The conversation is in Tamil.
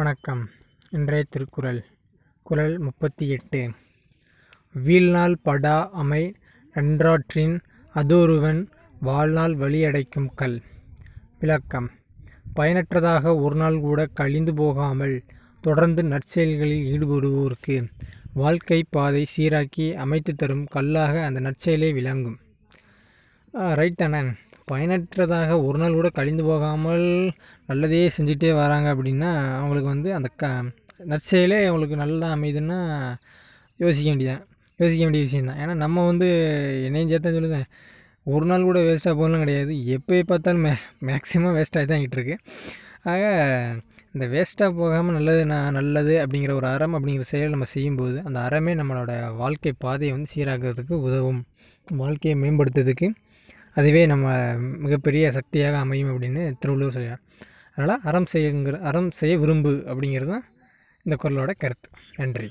வணக்கம். இன்றைய திருக்குறள் குரல் முப்பத்தி எட்டு வீழ்நாள் படா அமை நன்றாற்றின் அதொருவன் வாழ்நாள் வழியடைக்கும் கல். விளக்கம். பயனற்றதாக ஒரு நாள் கூட கழிந்து போகாமல் தொடர்ந்து நற்செயல்களில் ஈடுபடுவோருக்கு வாழ்க்கை பாதை சீராக்கி அமைத்து தரும் கல்லாக அந்த நற்செயலே விளங்கும். ரைட் அண்ணன். பயனற்றதாக ஒரு நாள் கூட கழிந்து போகாமல் நல்லதே செஞ்சுட்டே வராங்க அப்படின்னா அவங்களுக்கு வந்து அந்த க நற்செயலே அவங்களுக்கு நல்லா அமையுதுன்னா யோசிக்க வேண்டியதான் யோசிக்க வேண்டிய விஷயந்தான் ஏன்னா நம்ம வந்து என்னையும் சேர்த்தா சொல்லுதேன். ஒரு நாள் கூட வேஸ்ட்டாக போகலாம் கிடையாது. எப்போ பார்த்தாலும் மே மேக்ஸிமம் வேஸ்ட்டாகி தான் ஆகிட்டுருக்கு. ஆக இந்த வேஸ்ட்டாக போகாமல் நல்லது நான் நல்லது அப்படிங்கிற ஒரு அறம் அப்படிங்கிற செயல் நம்ம செய்யும்போது அந்த அறமே நம்மளோட வாழ்க்கை பாதையை வந்து சீராக்கிறதுக்கு உதவும். வாழ்க்கையை மேம்படுத்துறதுக்கு அதுவே நம்ம மிகப்பெரிய சக்தியாக அமையும் அப்படின்னு திருவள்ளுவர் சொல்கிறார் அதனால் அறம் செய்யுங்கிற அறம் செய்ய விரும்பு அப்படிங்கிறது தான் இந்த குரலோட கருத்து. நன்றி.